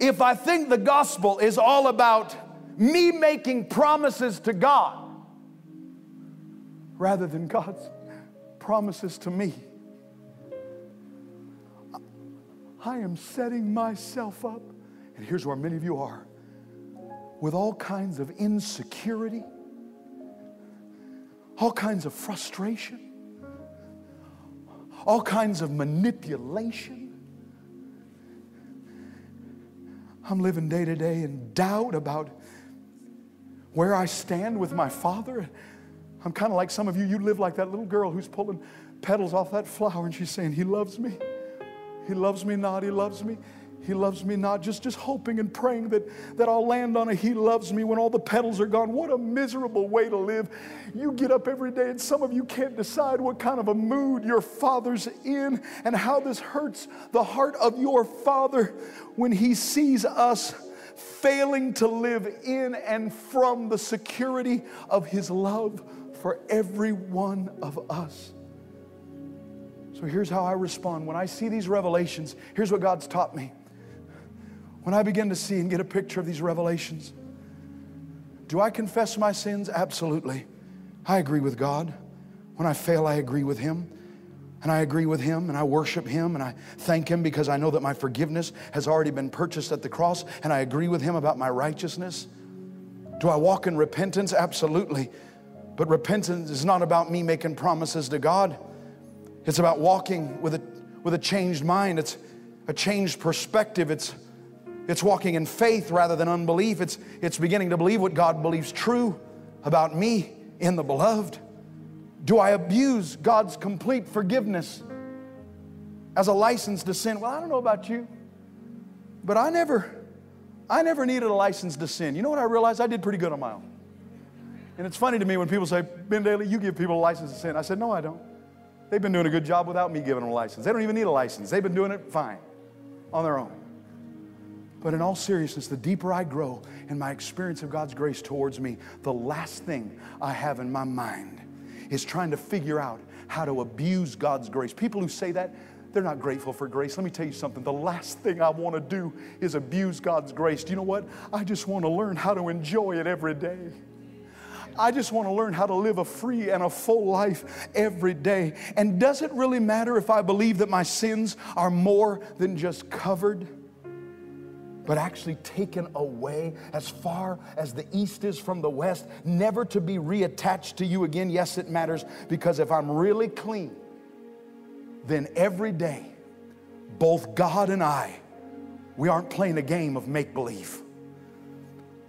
if I think the gospel is all about me making promises to God rather than God's promises to me, I am setting myself up. And here's where many of you are with all kinds of insecurity, all kinds of frustration, all kinds of manipulation. I'm living day to day in doubt about where I stand with my father. I'm kind of like some of you, you live like that little girl who's pulling petals off that flower and she's saying, He loves me. He loves me not. He loves me. He loves me not. Just, just hoping and praying that, that I'll land on a He loves me when all the petals are gone. What a miserable way to live. You get up every day, and some of you can't decide what kind of a mood your father's in and how this hurts the heart of your father when he sees us failing to live in and from the security of his love for every one of us. So here's how I respond. When I see these revelations, here's what God's taught me. When I begin to see and get a picture of these revelations, do I confess my sins? Absolutely. I agree with God. When I fail, I agree with Him. And I agree with Him and I worship Him and I thank Him because I know that my forgiveness has already been purchased at the cross and I agree with Him about my righteousness. Do I walk in repentance? Absolutely. But repentance is not about me making promises to God. It's about walking with a, with a changed mind. It's a changed perspective. It's it's walking in faith rather than unbelief. It's, it's beginning to believe what God believes true about me in the beloved. Do I abuse God's complete forgiveness as a license to sin? Well, I don't know about you, but I never, I never needed a license to sin. You know what I realized? I did pretty good on my own. And it's funny to me when people say, Ben Dailey, you give people a license to sin. I said, no, I don't. They've been doing a good job without me giving them a license. They don't even need a license. They've been doing it fine on their own. But in all seriousness, the deeper I grow in my experience of God's grace towards me, the last thing I have in my mind is trying to figure out how to abuse God's grace. People who say that, they're not grateful for grace. Let me tell you something. The last thing I want to do is abuse God's grace. Do you know what? I just want to learn how to enjoy it every day. I just want to learn how to live a free and a full life every day. And does it really matter if I believe that my sins are more than just covered? But actually taken away as far as the east is from the west, never to be reattached to you again. Yes, it matters because if I'm really clean, then every day, both God and I, we aren't playing a game of make believe.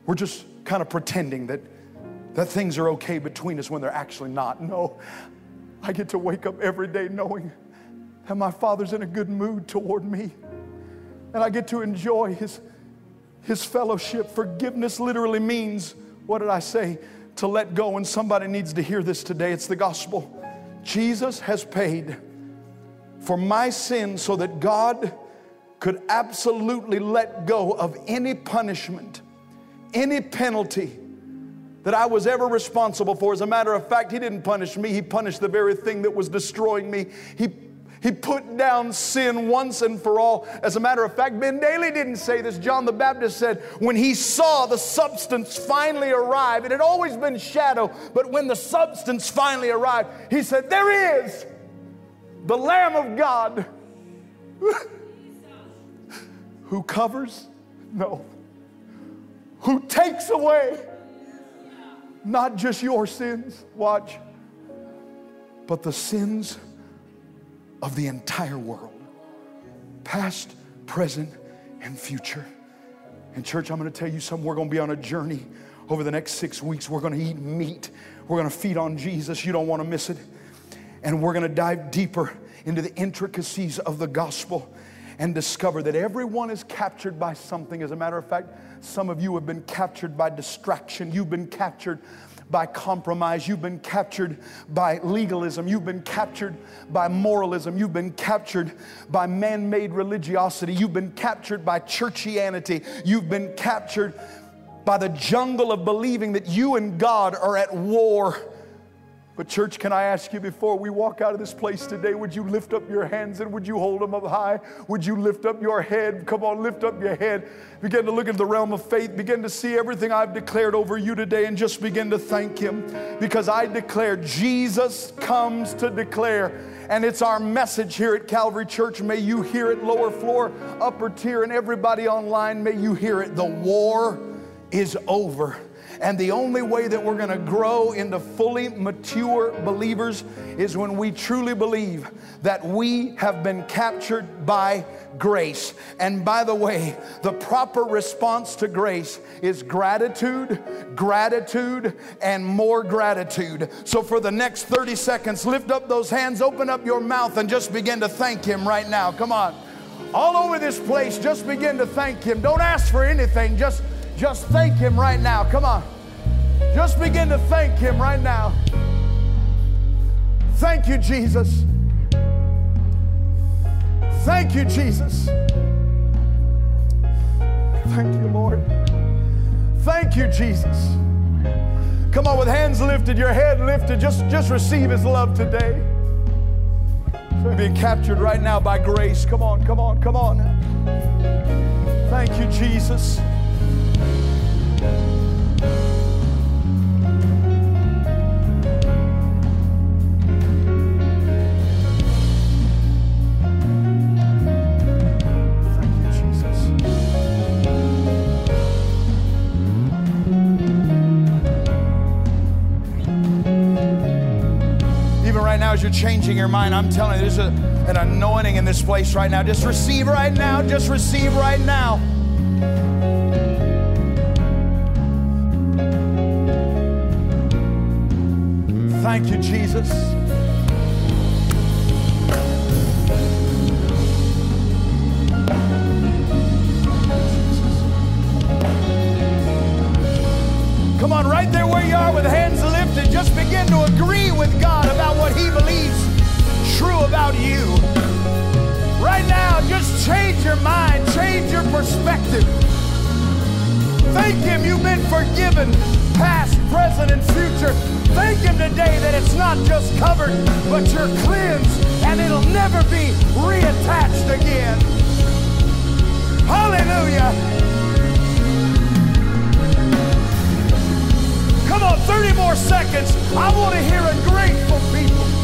We're just kind of pretending that, that things are okay between us when they're actually not. No, I get to wake up every day knowing that my Father's in a good mood toward me. And I get to enjoy His his fellowship. Forgiveness literally means, what did I say? To let go. And somebody needs to hear this today. It's the gospel. Jesus has paid for my sin so that God could absolutely let go of any punishment, any penalty that I was ever responsible for. As a matter of fact, He didn't punish me, He punished the very thing that was destroying me. He he put down sin once and for all. As a matter of fact, Ben Dailey didn't say this. John the Baptist said, when he saw the substance finally arrive, it had always been shadow, but when the substance finally arrived, he said, There is the Lamb of God who covers, no, who takes away not just your sins, watch, but the sins of the entire world past, present, and future. And, church, I'm going to tell you something. We're going to be on a journey over the next six weeks. We're going to eat meat, we're going to feed on Jesus. You don't want to miss it. And we're going to dive deeper into the intricacies of the gospel and discover that everyone is captured by something. As a matter of fact, some of you have been captured by distraction. You've been captured by compromise. You've been captured by legalism. You've been captured by moralism. You've been captured by man made religiosity. You've been captured by churchianity. You've been captured by the jungle of believing that you and God are at war. But, church, can I ask you before we walk out of this place today, would you lift up your hands and would you hold them up high? Would you lift up your head? Come on, lift up your head. Begin to look into the realm of faith. Begin to see everything I've declared over you today and just begin to thank Him because I declare Jesus comes to declare. And it's our message here at Calvary Church. May you hear it, lower floor, upper tier, and everybody online, may you hear it. The war is over. And the only way that we're going to grow into fully mature believers is when we truly believe that we have been captured by grace. And by the way, the proper response to grace is gratitude, gratitude, and more gratitude. So for the next 30 seconds, lift up those hands, open up your mouth, and just begin to thank Him right now. Come on. All over this place, just begin to thank Him. Don't ask for anything, just, just thank Him right now. Come on. Just begin to thank Him right now. Thank you, Jesus. Thank you, Jesus. Thank you, Lord. Thank you, Jesus. Come on, with hands lifted, your head lifted, just, just receive His love today. You're being captured right now by grace. Come on, come on, come on. Thank you, Jesus. As you're changing your mind, I'm telling you, there's a, an anointing in this place right now. Just receive right now. Just receive right now. Thank you, Jesus. Come on, right there where you are with hands lifted, just begin to agree with God about what He believes true about you. Right now, just change your mind, change your perspective. Thank Him you've been forgiven, past, present, and future. Thank Him today that it's not just covered, but you're cleansed and it'll never be reattached again. Hallelujah. 30 more seconds. I want to hear a grateful people.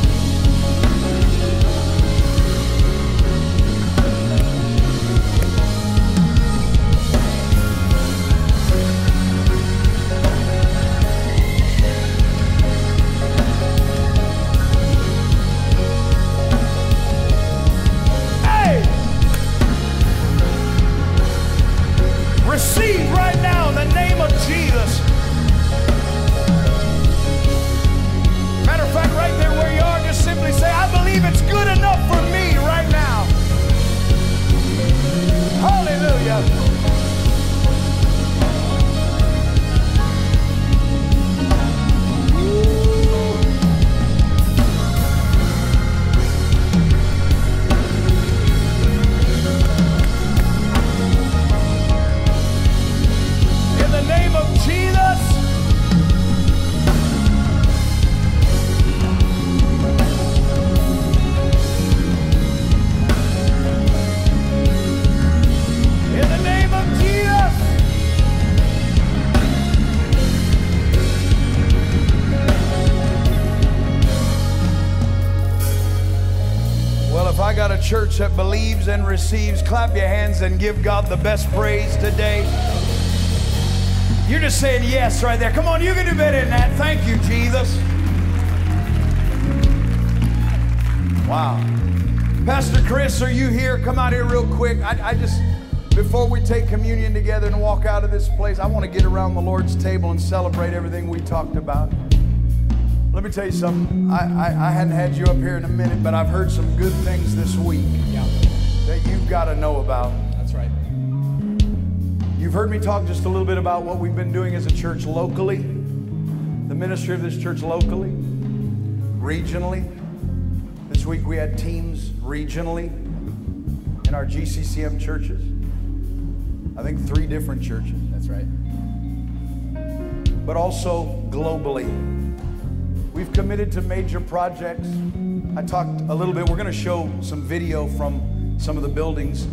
Receives, clap your hands and give God the best praise today. You're just saying yes right there. Come on, you can do better than that. Thank you, Jesus. Wow. Pastor Chris, are you here? Come out here real quick. I, I just, before we take communion together and walk out of this place, I want to get around the Lord's table and celebrate everything we talked about. Let me tell you something. I, I, I hadn't had you up here in a minute, but I've heard some good things this week that you've got to know about. That's right. You've heard me talk just a little bit about what we've been doing as a church locally, the ministry of this church locally, regionally. This week we had teams regionally in our GCCM churches. I think three different churches, That's right. but also globally. We've committed to major projects. I talked a little bit, we're going to show some video from some of the buildings.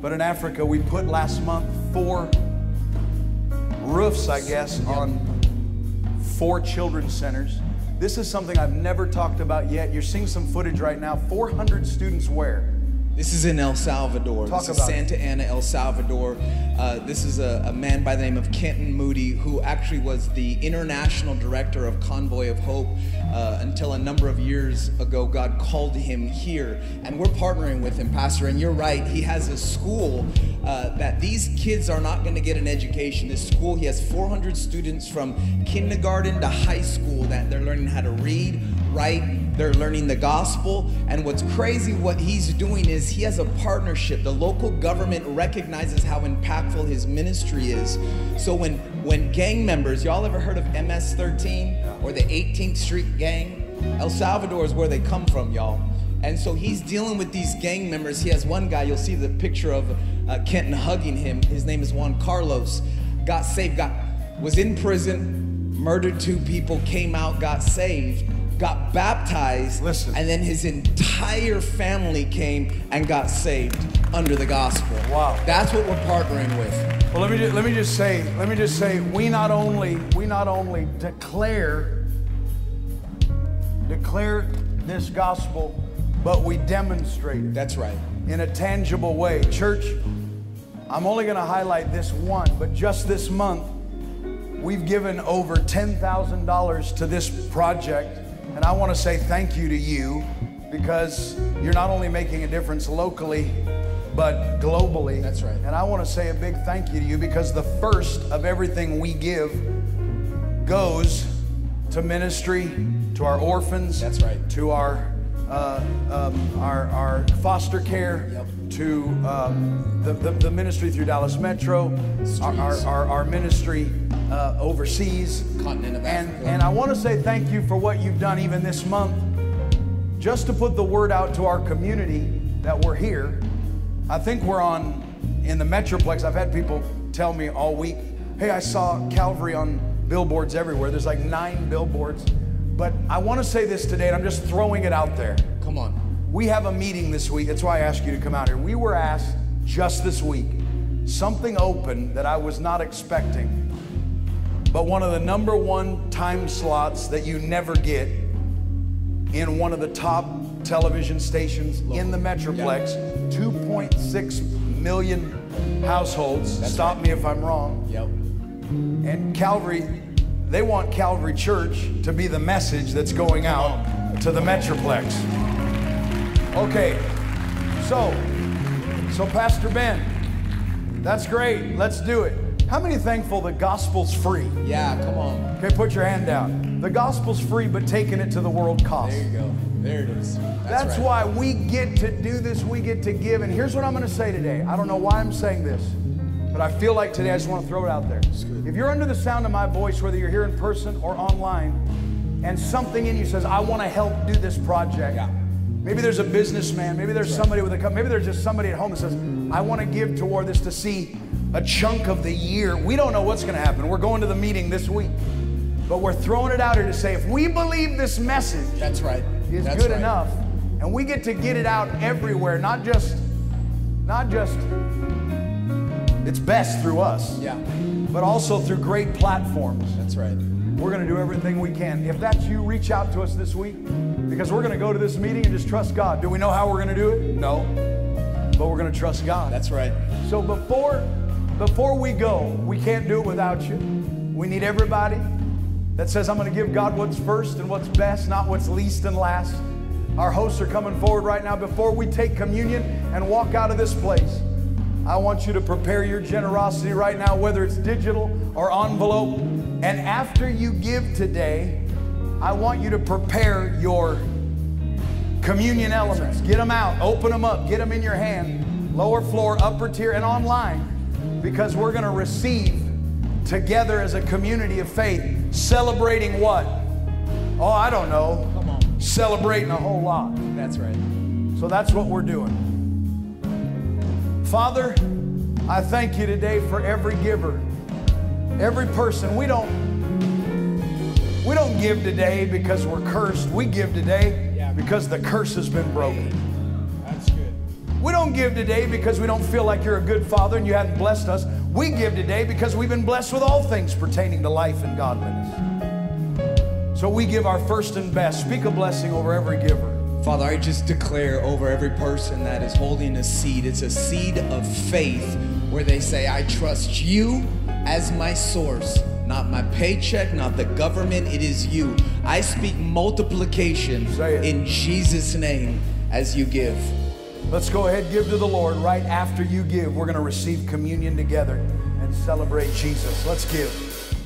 But in Africa, we put last month four roofs, I guess, on four children's centers. This is something I've never talked about yet. You're seeing some footage right now. 400 students where? This is in El Salvador. Talk this is about it. Santa Ana, El Salvador. Uh, this is a, a man by the name of Kenton Moody, who actually was the international director of Convoy of Hope uh, until a number of years ago. God called him here, and we're partnering with him, Pastor. And you're right, he has a school uh, that these kids are not going to get an education. This school, he has 400 students from kindergarten to high school that they're learning how to read, write, They're learning the gospel. And what's crazy, what he's doing is he has a partnership. The local government recognizes how impactful his ministry is. So when when gang members, y'all ever heard of MS-13 or the 18th Street Gang? El Salvador is where they come from, y'all. And so he's dealing with these gang members. He has one guy, you'll see the picture of uh, Kenton hugging him. His name is Juan Carlos. Got saved, got was in prison, murdered two people, came out, got saved, got baptized, Listen. and then his entire family came and got saved under the gospel. Wow. That's what we're partnering with. Well, let me just, let me just say, let me just say, we not only we not only declare declare this gospel, but we demonstrate it That's right. in a tangible way. Church, I'm only going to highlight this one, but just this month, we've given over $10,000 to this project. And I want to say thank you to you because you're not only making a difference locally, but globally. That's right. And I want to say a big thank you to you because the first of everything we give goes to ministry, to our orphans. That's right. To our uh, um, our, our foster care, Yep. to um, the, the, the ministry through Dallas Metro, our, our, our, our ministry uh, overseas. Continent of and, Africa. and I want to say thank you for what you've done even this month, just to put the word out to our community that we're here. I think we're on in the Metroplex. I've had people tell me all week, hey, I saw Calvary on billboards everywhere. There's like nine billboards. But I want to say this today, and I'm just throwing it out there. Come on. We have a meeting this week. That's why I asked you to come out here. We were asked just this week something open that I was not expecting, but one of the number one time slots that you never get in one of the top television stations in the Metroplex, 2.6 million households. Stop me if I'm wrong. Yep. And Calvary, they want Calvary Church to be the message that's going out to the Metroplex. Okay, so, so Pastor Ben, that's great. Let's do it. How many thankful the gospel's free? Yeah, come on. Okay, put your hand down. The gospel's free, but taking it to the world costs. There you go. There it is. That's, That's right. why we get to do this, we get to give. And here's what I'm going to say today. I don't know why I'm saying this, but I feel like today I just want to throw it out there. If you're under the sound of my voice, whether you're here in person or online, and something in you says, I want to help do this project. Yeah. Maybe there's a businessman, maybe there's somebody with a company, maybe there's just somebody at home that says, I want to give toward this to see a chunk of the year. We don't know what's going to happen. We're going to the meeting this week. But we're throwing it out here to say if we believe this message, That's right. is That's good right. enough and we get to get it out everywhere not just not just it's best through us Yeah. but also through great platforms That's right. we're going to do everything we can if that's you reach out to us this week because we're going to go to this meeting and just trust god do we know how we're going to do it no but we're going to trust god That's right. so before before we go, we can't do it without you. We need everybody that says I'm going to give God what's first and what's best, not what's least and last. Our hosts are coming forward right now before we take communion and walk out of this place. I want you to prepare your generosity right now, whether it's digital or envelope. And after you give today, I want you to prepare your communion elements. Get them out, open them up, get them in your hand, lower floor, upper tier, and online, because we're going to receive together as a community of faith, celebrating what? Oh, I don't know. Come on. Celebrating a whole lot. That's right. So that's what we're doing. Father, I thank you today for every giver, every person. We don't we don't give today because we're cursed. We give today because the curse has been broken. We don't give today because we don't feel like you're a good father and you haven't blessed us. We give today because we've been blessed with all things pertaining to life and godliness. So we give our first and best. Speak a blessing over every giver. Father, I just declare over every person that is holding a seed, it's a seed of faith where they say, I trust you as my source, not my paycheck, not the government, it is you. I speak multiplication in Jesus' name as you give. Let's go ahead, give to the Lord. Right after you give, we're going to receive communion together and celebrate Jesus. Let's give.